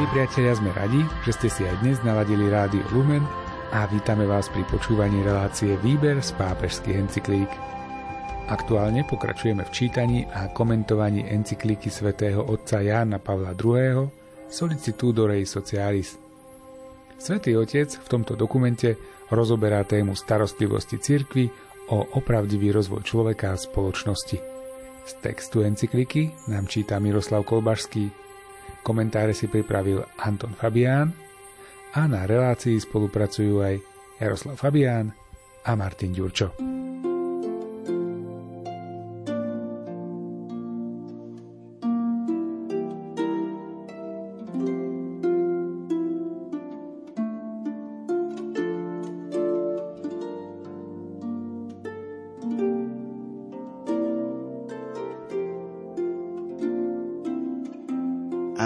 Milí priatelia, sme radi, že ste si aj dnes naladili Rádio Lumen a vítame vás pri počúvaní relácie Výber z pápežských encyklík. Aktuálne pokračujeme v čítaní a komentovaní encyklíky svätého otca Jána Pavla II. Solicitudo Rei Socialis. Svetý otec v tomto dokumente rozoberá tému starostlivosti cirkvy o opravdivý rozvoj človeka a spoločnosti. Z textu encykliky nám číta Miroslav Kolbašský, Komentáre si pripravil Anton Fabián a na relácii spolupracujú aj Jaroslav Fabián a Martin Ďurčo.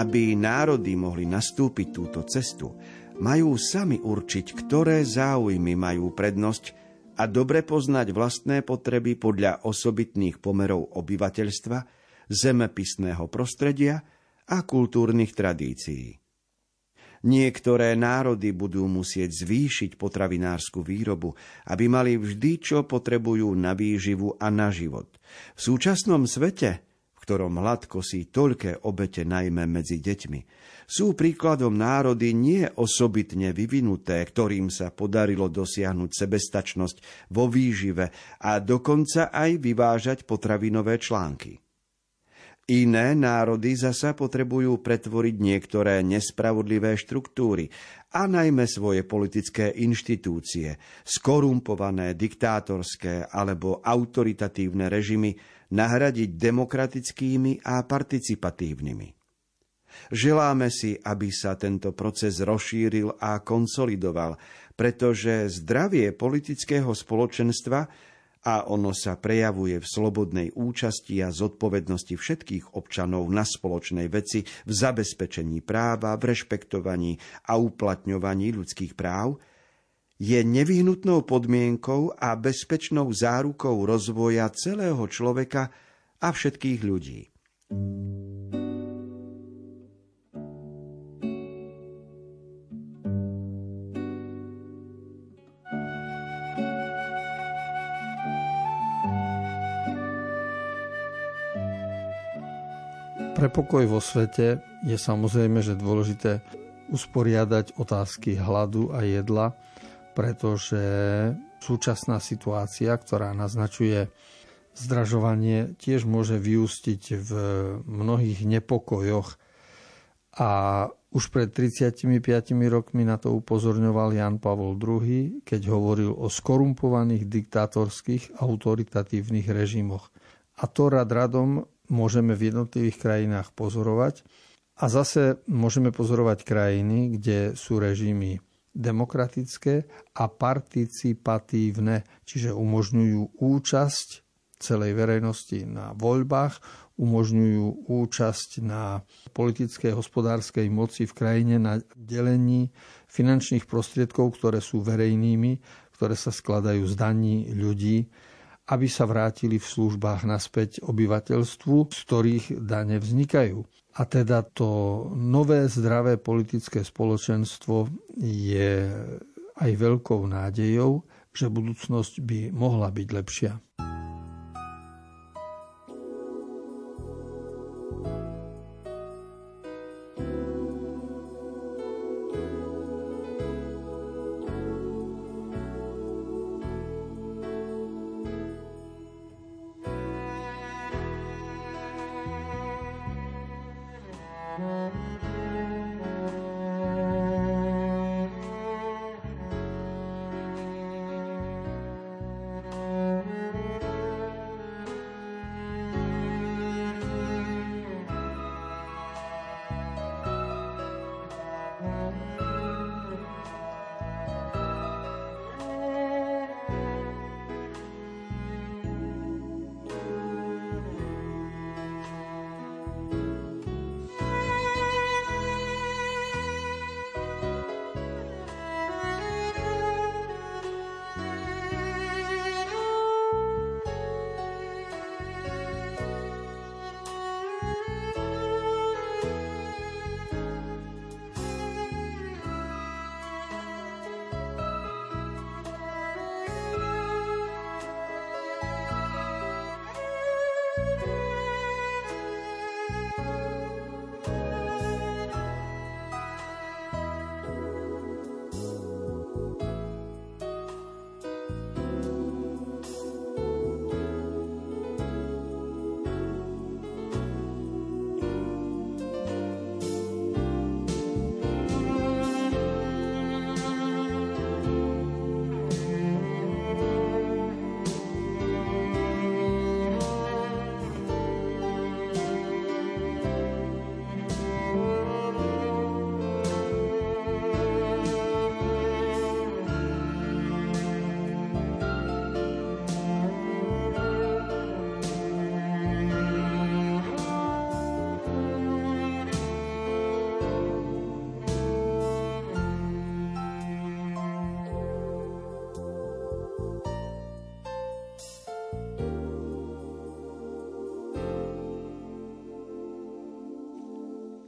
Aby národy mohli nastúpiť túto cestu, majú sami určiť, ktoré záujmy majú prednosť a dobre poznať vlastné potreby podľa osobitných pomerov obyvateľstva, zemepisného prostredia a kultúrnych tradícií. Niektoré národy budú musieť zvýšiť potravinárskú výrobu, aby mali vždy, čo potrebujú na výživu a na život. V súčasnom svete ktorom hladko si toľké obete najmä medzi deťmi, sú príkladom národy nie osobitne vyvinuté, ktorým sa podarilo dosiahnuť sebestačnosť vo výžive a dokonca aj vyvážať potravinové články. Iné národy zasa potrebujú pretvoriť niektoré nespravodlivé štruktúry a najmä svoje politické inštitúcie, skorumpované diktátorské alebo autoritatívne režimy nahradiť demokratickými a participatívnymi. Želáme si, aby sa tento proces rozšíril a konsolidoval, pretože zdravie politického spoločenstva a ono sa prejavuje v slobodnej účasti a zodpovednosti všetkých občanov na spoločnej veci v zabezpečení práva, v rešpektovaní a uplatňovaní ľudských práv, je nevyhnutnou podmienkou a bezpečnou zárukou rozvoja celého človeka a všetkých ľudí. Pre pokoj vo svete je samozrejme, že dôležité usporiadať otázky hladu a jedla, pretože súčasná situácia, ktorá naznačuje zdražovanie, tiež môže vyústiť v mnohých nepokojoch. A už pred 35 rokmi na to upozorňoval Jan Pavol II, keď hovoril o skorumpovaných diktátorských autoritatívnych režimoch. A to rad radom môžeme v jednotlivých krajinách pozorovať. A zase môžeme pozorovať krajiny, kde sú režimy demokratické a participatívne, čiže umožňujú účasť celej verejnosti na voľbách, umožňujú účasť na politickej a hospodárskej moci v krajine, na delení finančných prostriedkov, ktoré sú verejnými, ktoré sa skladajú z daní ľudí aby sa vrátili v službách naspäť obyvateľstvu, z ktorých dane vznikajú. A teda to nové zdravé politické spoločenstvo je aj veľkou nádejou, že budúcnosť by mohla byť lepšia.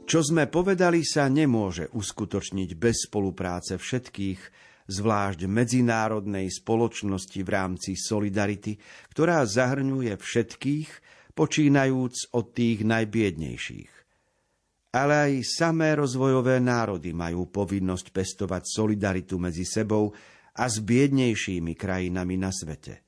Čo sme povedali, sa nemôže uskutočniť bez spolupráce všetkých, zvlášť medzinárodnej spoločnosti v rámci Solidarity, ktorá zahrňuje všetkých, počínajúc od tých najbiednejších. Ale aj samé rozvojové národy majú povinnosť pestovať solidaritu medzi sebou a s biednejšími krajinami na svete.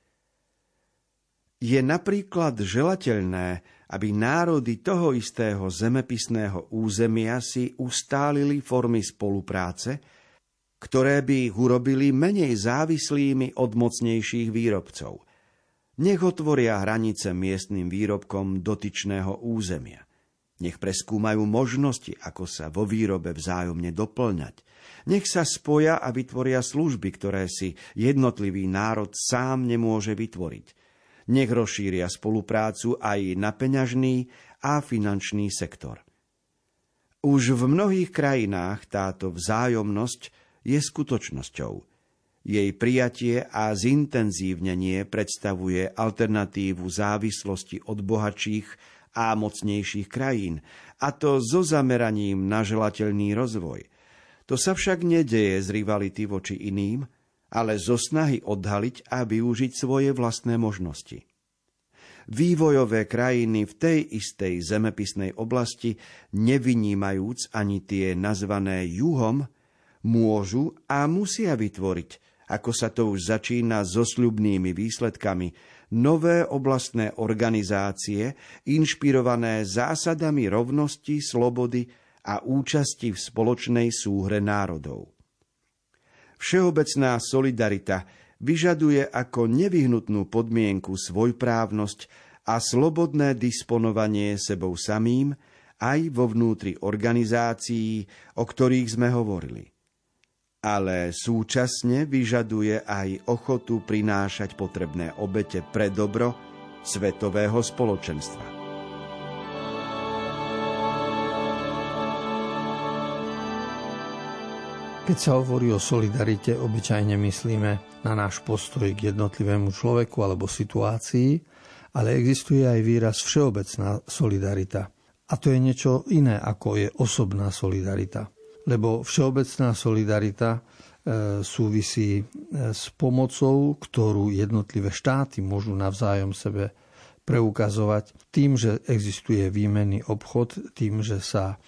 Je napríklad želateľné, aby národy toho istého zemepisného územia si ustálili formy spolupráce, ktoré by ich urobili menej závislými od mocnejších výrobcov. Nech otvoria hranice miestnym výrobkom dotyčného územia. Nech preskúmajú možnosti, ako sa vo výrobe vzájomne doplňať. Nech sa spoja a vytvoria služby, ktoré si jednotlivý národ sám nemôže vytvoriť nech rozšíria spoluprácu aj na peňažný a finančný sektor. Už v mnohých krajinách táto vzájomnosť je skutočnosťou. Jej prijatie a zintenzívnenie predstavuje alternatívu závislosti od bohatších a mocnejších krajín, a to so zameraním na želateľný rozvoj. To sa však nedeje z rivality voči iným, ale zo snahy odhaliť a využiť svoje vlastné možnosti. Vývojové krajiny v tej istej zemepisnej oblasti, nevynímajúc ani tie nazvané juhom, môžu a musia vytvoriť, ako sa to už začína so sľubnými výsledkami, nové oblastné organizácie, inšpirované zásadami rovnosti, slobody a účasti v spoločnej súhre národov. Všeobecná solidarita vyžaduje ako nevyhnutnú podmienku svojprávnosť a slobodné disponovanie sebou samým aj vo vnútri organizácií, o ktorých sme hovorili. Ale súčasne vyžaduje aj ochotu prinášať potrebné obete pre dobro svetového spoločenstva. Keď sa hovorí o solidarite, obyčajne myslíme na náš postoj k jednotlivému človeku alebo situácii, ale existuje aj výraz všeobecná solidarita. A to je niečo iné, ako je osobná solidarita. Lebo všeobecná solidarita e, súvisí e, s pomocou, ktorú jednotlivé štáty môžu navzájom sebe preukazovať tým, že existuje výmenný obchod, tým, že sa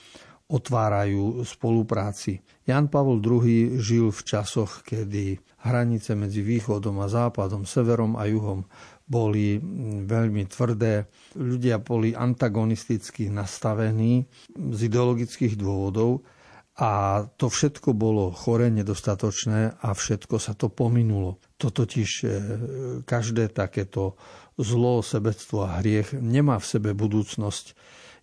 otvárajú spolupráci. Jan Pavol II žil v časoch, kedy hranice medzi východom a západom, severom a juhom boli veľmi tvrdé. Ľudia boli antagonisticky nastavení z ideologických dôvodov a to všetko bolo chore, nedostatočné a všetko sa to pominulo. To totiž e, každé takéto zlo, sebectvo a hriech nemá v sebe budúcnosť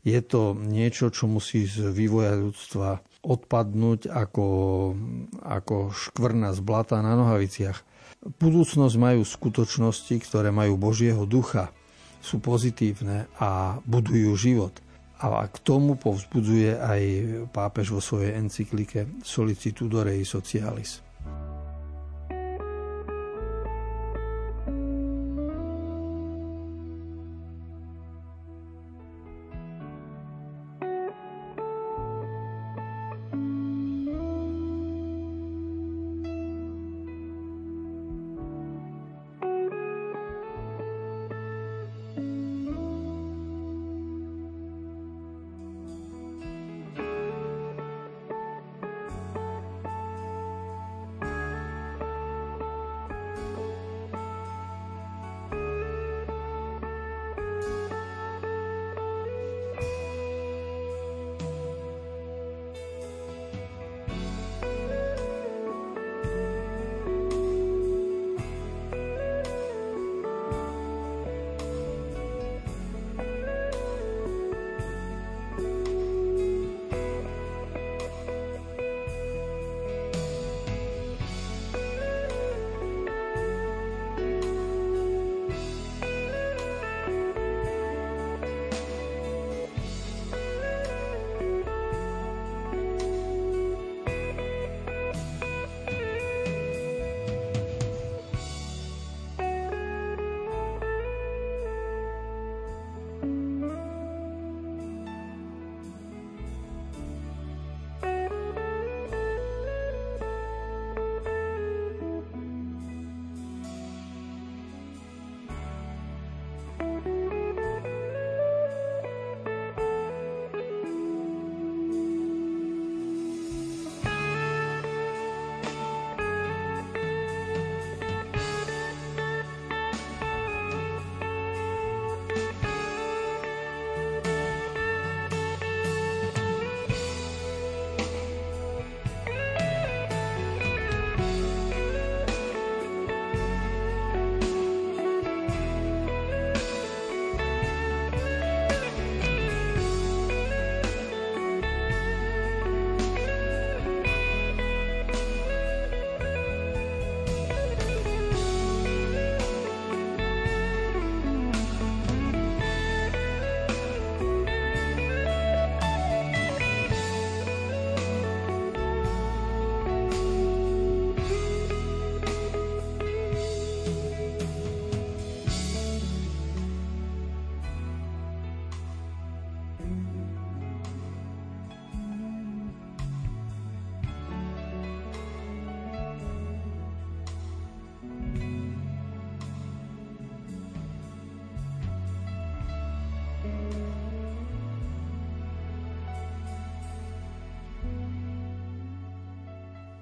je to niečo, čo musí z vývoja ľudstva odpadnúť ako, ako škvrna z blata na nohaviciach. Budúcnosť majú skutočnosti, ktoré majú Božieho ducha, sú pozitívne a budujú život. A k tomu povzbudzuje aj pápež vo svojej encyklike Solicitudo Rei Socialis.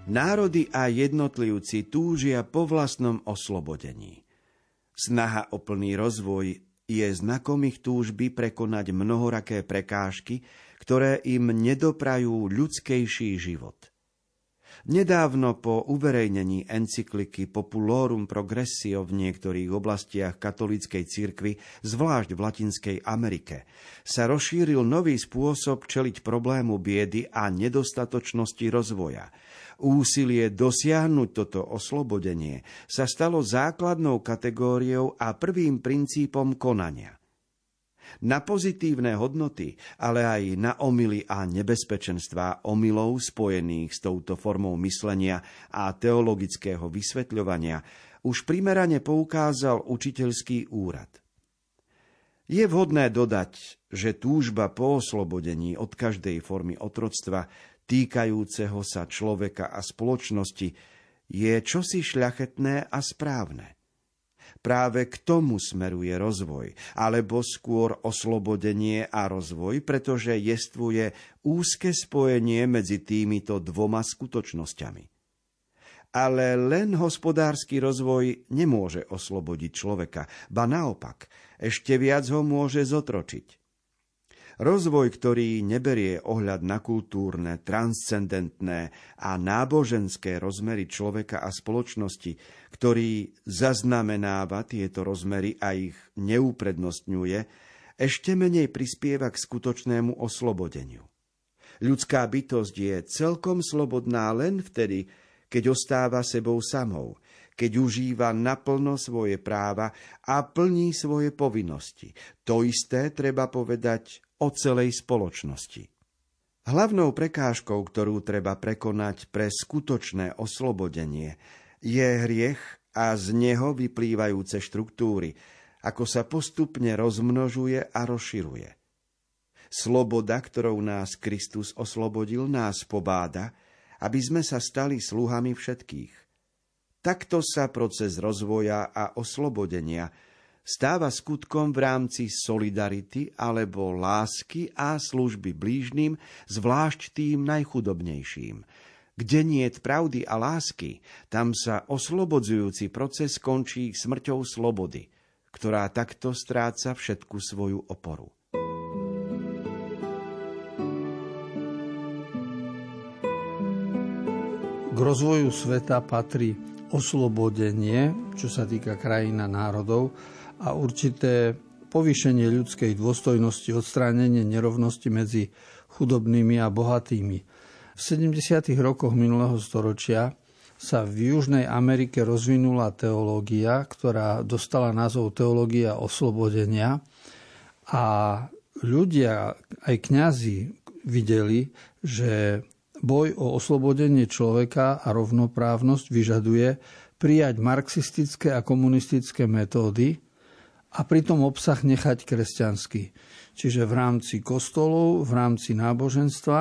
Národy a jednotlivci túžia po vlastnom oslobodení. Snaha o plný rozvoj je znakom ich túžby prekonať mnohoraké prekážky, ktoré im nedoprajú ľudskejší život. Nedávno po uverejnení encykliky Populorum Progressio v niektorých oblastiach katolíckej cirkvy, zvlášť v Latinskej Amerike, sa rozšíril nový spôsob čeliť problému biedy a nedostatočnosti rozvoja. Úsilie dosiahnuť toto oslobodenie sa stalo základnou kategóriou a prvým princípom konania na pozitívne hodnoty, ale aj na omily a nebezpečenstvá omylov spojených s touto formou myslenia a teologického vysvetľovania už primerane poukázal učiteľský úrad. Je vhodné dodať, že túžba po oslobodení od každej formy otroctva týkajúceho sa človeka a spoločnosti je čosi šľachetné a správne. Práve k tomu smeruje rozvoj, alebo skôr oslobodenie a rozvoj, pretože jestvuje úzke spojenie medzi týmito dvoma skutočnosťami. Ale len hospodársky rozvoj nemôže oslobodiť človeka, ba naopak, ešte viac ho môže zotročiť. Rozvoj, ktorý neberie ohľad na kultúrne, transcendentné a náboženské rozmery človeka a spoločnosti, ktorý zaznamenáva tieto rozmery a ich neuprednostňuje, ešte menej prispieva k skutočnému oslobodeniu. Ľudská bytosť je celkom slobodná len vtedy, keď ostáva sebou samou, keď užíva naplno svoje práva a plní svoje povinnosti. To isté treba povedať o celej spoločnosti. Hlavnou prekážkou, ktorú treba prekonať pre skutočné oslobodenie, je hriech a z neho vyplývajúce štruktúry, ako sa postupne rozmnožuje a rozširuje. Sloboda, ktorou nás Kristus oslobodil, nás pobáda, aby sme sa stali sluhami všetkých. Takto sa proces rozvoja a oslobodenia stáva skutkom v rámci solidarity alebo lásky a služby blížnym, zvlášť tým najchudobnejším. Kde nie pravdy a lásky, tam sa oslobodzujúci proces končí smrťou slobody, ktorá takto stráca všetku svoju oporu. K rozvoju sveta patrí oslobodenie, čo sa týka krajín a národov, a určité povýšenie ľudskej dôstojnosti, odstránenie nerovnosti medzi chudobnými a bohatými. V 70. rokoch minulého storočia sa v Južnej Amerike rozvinula teológia, ktorá dostala názov Teológia oslobodenia a ľudia, aj kňazi, videli, že boj o oslobodenie človeka a rovnoprávnosť vyžaduje prijať marxistické a komunistické metódy, a pritom obsah nechať kresťanský. Čiže v rámci kostolov, v rámci náboženstva,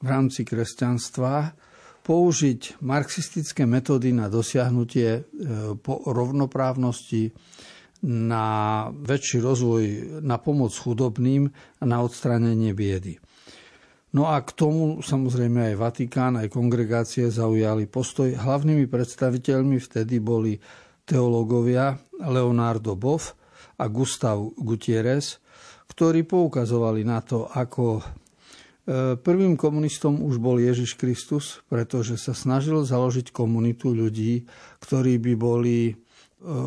v rámci kresťanstva použiť marxistické metódy na dosiahnutie e, rovnoprávnosti, na väčší rozvoj, na pomoc chudobným a na odstránenie biedy. No a k tomu samozrejme aj Vatikán, aj kongregácie zaujali postoj. Hlavnými predstaviteľmi vtedy boli teológovia Leonardo Boff, a Gustav Gutierrez, ktorí poukazovali na to, ako e, prvým komunistom už bol Ježiš Kristus, pretože sa snažil založiť komunitu ľudí, ktorí by boli e,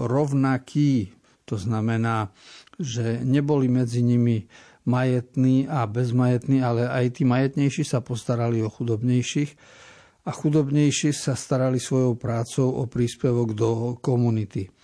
rovnakí. To znamená, že neboli medzi nimi majetní a bezmajetní, ale aj tí majetnejší sa postarali o chudobnejších a chudobnejší sa starali svojou prácou o príspevok do komunity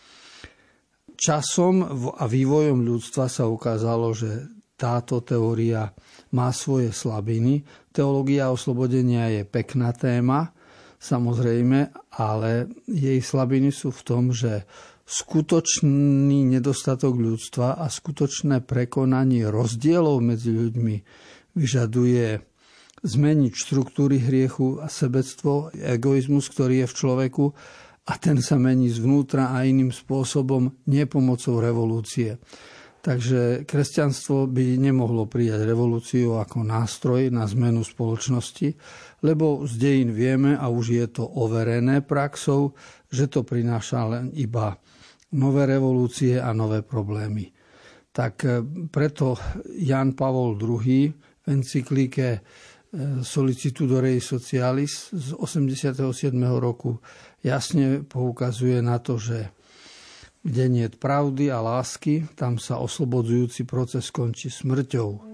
časom a vývojom ľudstva sa ukázalo, že táto teória má svoje slabiny. Teológia oslobodenia je pekná téma, samozrejme, ale jej slabiny sú v tom, že skutočný nedostatok ľudstva a skutočné prekonanie rozdielov medzi ľuďmi vyžaduje zmeniť štruktúry hriechu a sebectvo, egoizmus, ktorý je v človeku a ten sa mení zvnútra a iným spôsobom, nie pomocou revolúcie. Takže kresťanstvo by nemohlo prijať revolúciu ako nástroj na zmenu spoločnosti, lebo z dejín vieme, a už je to overené praxou, že to prináša len iba nové revolúcie a nové problémy. Tak preto Jan Pavol II v encyklike e, Solicitudo Rei Socialis z 87. roku jasne poukazuje na to, že kde nie je pravdy a lásky, tam sa oslobodzujúci proces skončí smrťou.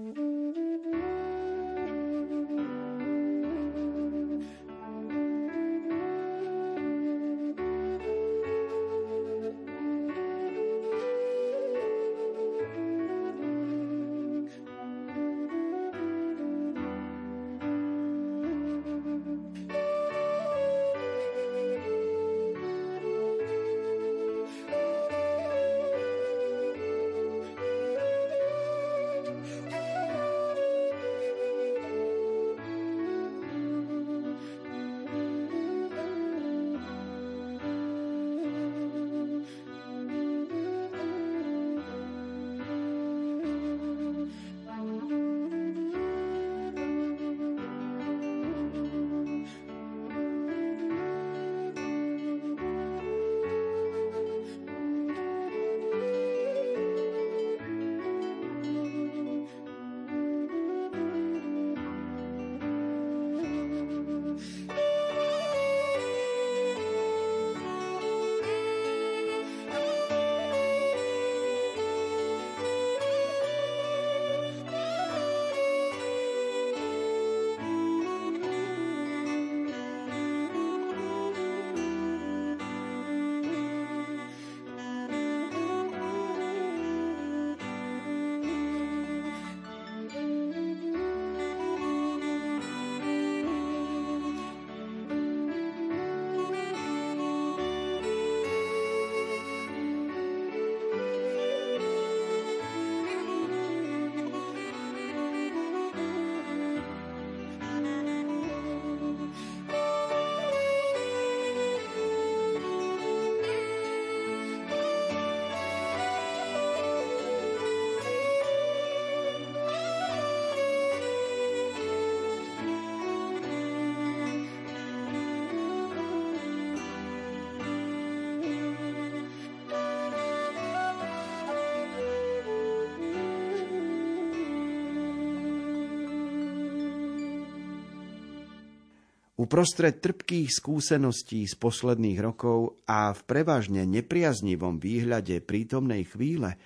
Uprostred trpkých skúseností z posledných rokov a v prevažne nepriaznivom výhľade prítomnej chvíle,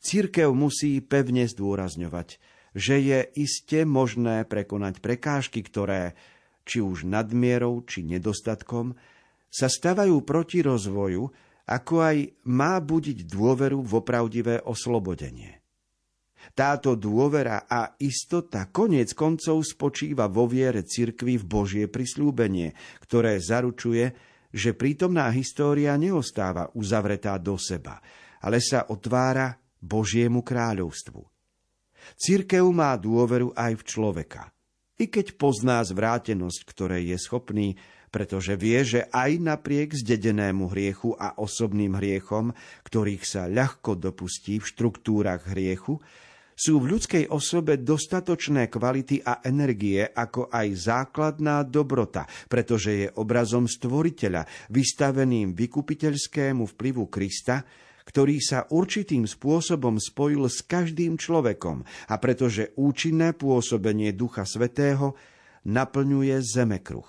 církev musí pevne zdôrazňovať, že je iste možné prekonať prekážky, ktoré, či už nadmierou, či nedostatkom, sa stavajú proti rozvoju, ako aj má budiť dôveru v opravdivé oslobodenie. Táto dôvera a istota konec koncov spočíva vo viere cirkvy v Božie prislúbenie, ktoré zaručuje, že prítomná história neostáva uzavretá do seba, ale sa otvára Božiemu kráľovstvu. Cirkev má dôveru aj v človeka, i keď pozná zvrátenosť, ktorej je schopný, pretože vie, že aj napriek zdedenému hriechu a osobným hriechom, ktorých sa ľahko dopustí v štruktúrach hriechu, sú v ľudskej osobe dostatočné kvality a energie, ako aj základná dobrota, pretože je obrazom stvoriteľa, vystaveným vykupiteľskému vplyvu Krista, ktorý sa určitým spôsobom spojil s každým človekom a pretože účinné pôsobenie Ducha Svetého naplňuje zemekruh.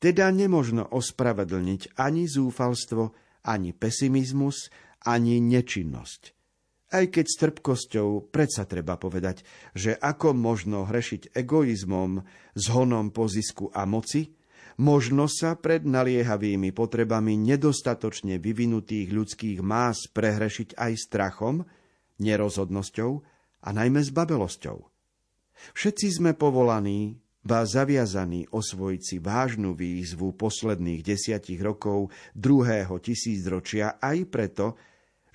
Teda nemožno ospravedlniť ani zúfalstvo, ani pesimizmus, ani nečinnosť – aj keď s trpkosťou predsa treba povedať, že ako možno hrešiť egoizmom, zhonom po zisku a moci, možno sa pred naliehavými potrebami nedostatočne vyvinutých ľudských más prehrešiť aj strachom, nerozhodnosťou a najmä zbabelosťou. Všetci sme povolaní, ba zaviazaní osvojiť si vážnu výzvu posledných desiatich rokov druhého tisícročia aj preto,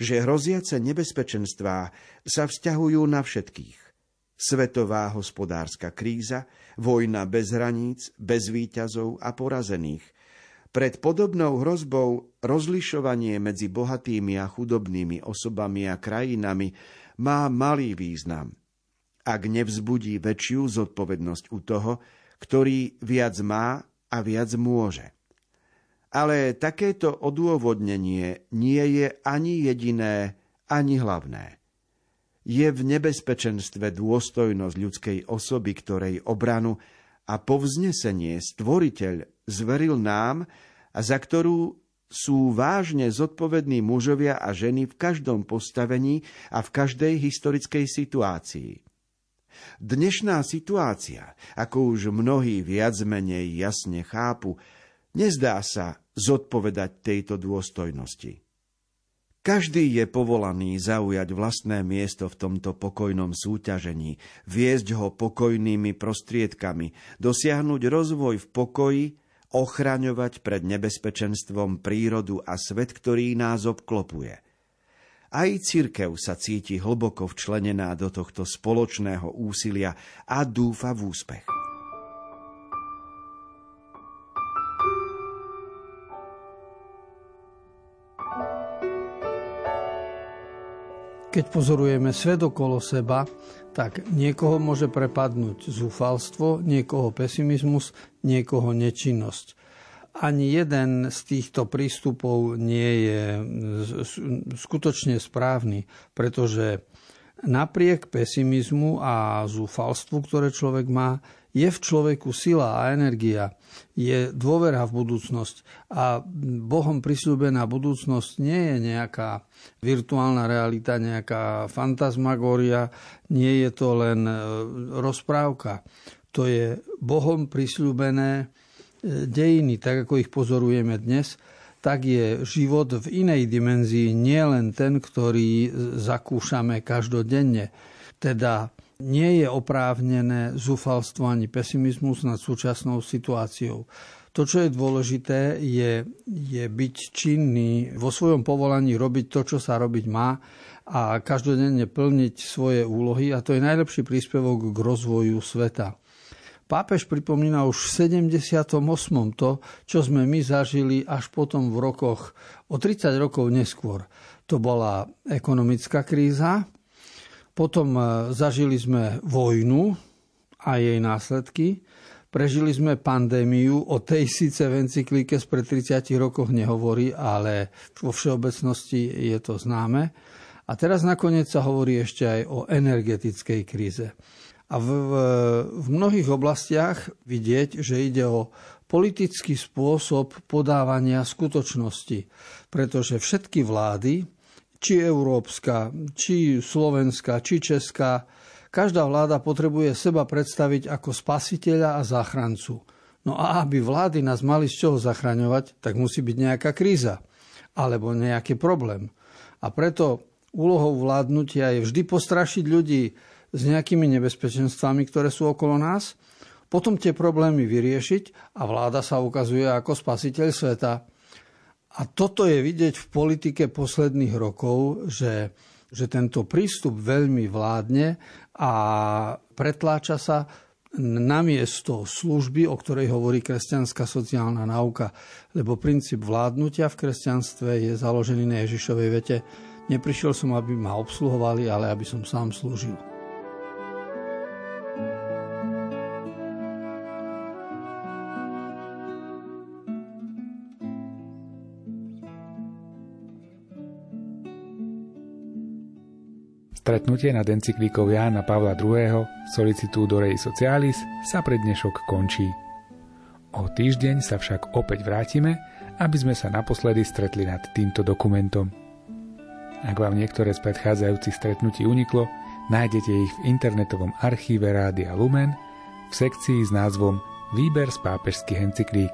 že hroziace nebezpečenstvá sa vzťahujú na všetkých. Svetová hospodárska kríza, vojna bez hraníc, bez výťazov a porazených, Pred podobnou hrozbou rozlišovanie medzi bohatými a chudobnými osobami a krajinami má malý význam, ak nevzbudí väčšiu zodpovednosť u toho, ktorý viac má a viac môže. Ale takéto odôvodnenie nie je ani jediné, ani hlavné. Je v nebezpečenstve dôstojnosť ľudskej osoby, ktorej obranu a povznesenie stvoriteľ zveril nám a za ktorú sú vážne zodpovední mužovia a ženy v každom postavení a v každej historickej situácii. Dnešná situácia, ako už mnohí viac menej jasne chápu, nezdá sa zodpovedať tejto dôstojnosti. Každý je povolaný zaujať vlastné miesto v tomto pokojnom súťažení, viesť ho pokojnými prostriedkami, dosiahnuť rozvoj v pokoji, ochraňovať pred nebezpečenstvom prírodu a svet, ktorý nás obklopuje. Aj cirkev sa cíti hlboko včlenená do tohto spoločného úsilia a dúfa v úspech. Keď pozorujeme svet okolo seba, tak niekoho môže prepadnúť zúfalstvo, niekoho pesimizmus, niekoho nečinnosť. Ani jeden z týchto prístupov nie je skutočne správny, pretože napriek pesimizmu a zúfalstvu, ktoré človek má, je v človeku sila a energia, je dôvera v budúcnosť a Bohom prisľúbená budúcnosť nie je nejaká virtuálna realita, nejaká fantasmagória, nie je to len e, rozprávka. To je Bohom prisľúbené e, dejiny, tak ako ich pozorujeme dnes, tak je život v inej dimenzii, nie len ten, ktorý zakúšame každodenne. Teda nie je oprávnené zúfalstvo ani pesimizmus nad súčasnou situáciou. To, čo je dôležité, je, je byť činný vo svojom povolaní, robiť to, čo sa robiť má a každodenne plniť svoje úlohy a to je najlepší príspevok k rozvoju sveta. Pápež pripomína už v 78. to, čo sme my zažili až potom v rokoch, o 30 rokov neskôr. To bola ekonomická kríza, potom e, zažili sme vojnu a jej následky. Prežili sme pandémiu, o tej síce v encyklíke spred 30 rokoch nehovorí, ale vo všeobecnosti je to známe. A teraz nakoniec sa hovorí ešte aj o energetickej kríze. A v, v, v mnohých oblastiach vidieť, že ide o politický spôsob podávania skutočnosti, pretože všetky vlády či európska, či slovenská, či česká, každá vláda potrebuje seba predstaviť ako spasiteľa a záchrancu. No a aby vlády nás mali z čoho zachraňovať, tak musí byť nejaká kríza alebo nejaký problém. A preto úlohou vládnutia je vždy postrašiť ľudí s nejakými nebezpečenstvami, ktoré sú okolo nás, potom tie problémy vyriešiť a vláda sa ukazuje ako spasiteľ sveta. A toto je vidieť v politike posledných rokov, že, že tento prístup veľmi vládne a pretláča sa namiesto služby, o ktorej hovorí kresťanská sociálna náuka. Lebo princíp vládnutia v kresťanstve je založený na Ježišovej vete. Neprišiel som, aby ma obsluhovali, ale aby som sám slúžil. Stretnutie nad encyklíkou Jána Pavla II. Solicitudo Rei Socialis sa pre dnešok končí. O týždeň sa však opäť vrátime, aby sme sa naposledy stretli nad týmto dokumentom. Ak vám niektoré z predchádzajúcich stretnutí uniklo, nájdete ich v internetovom archíve Rádia Lumen v sekcii s názvom Výber z pápežských encyklík.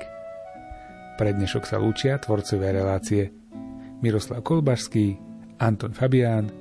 Pre dnešok sa lúčia tvorcové relácie Miroslav Kolbašský, Anton Fabián,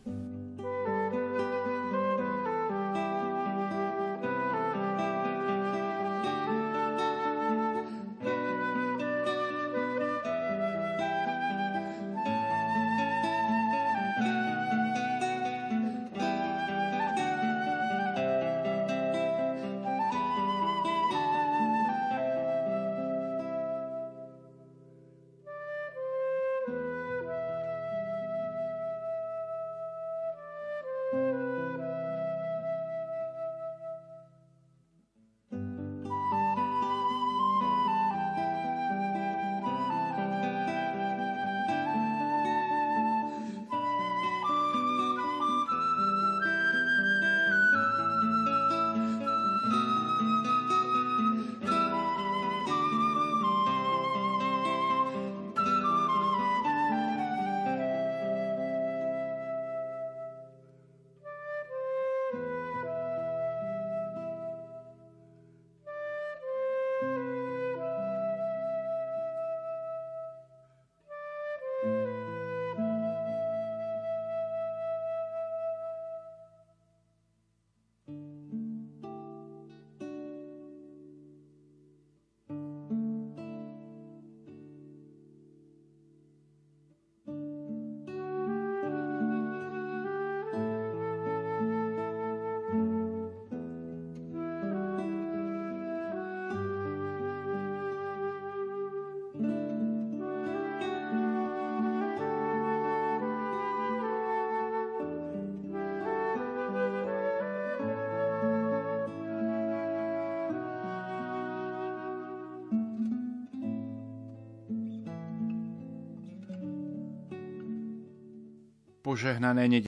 Požehnané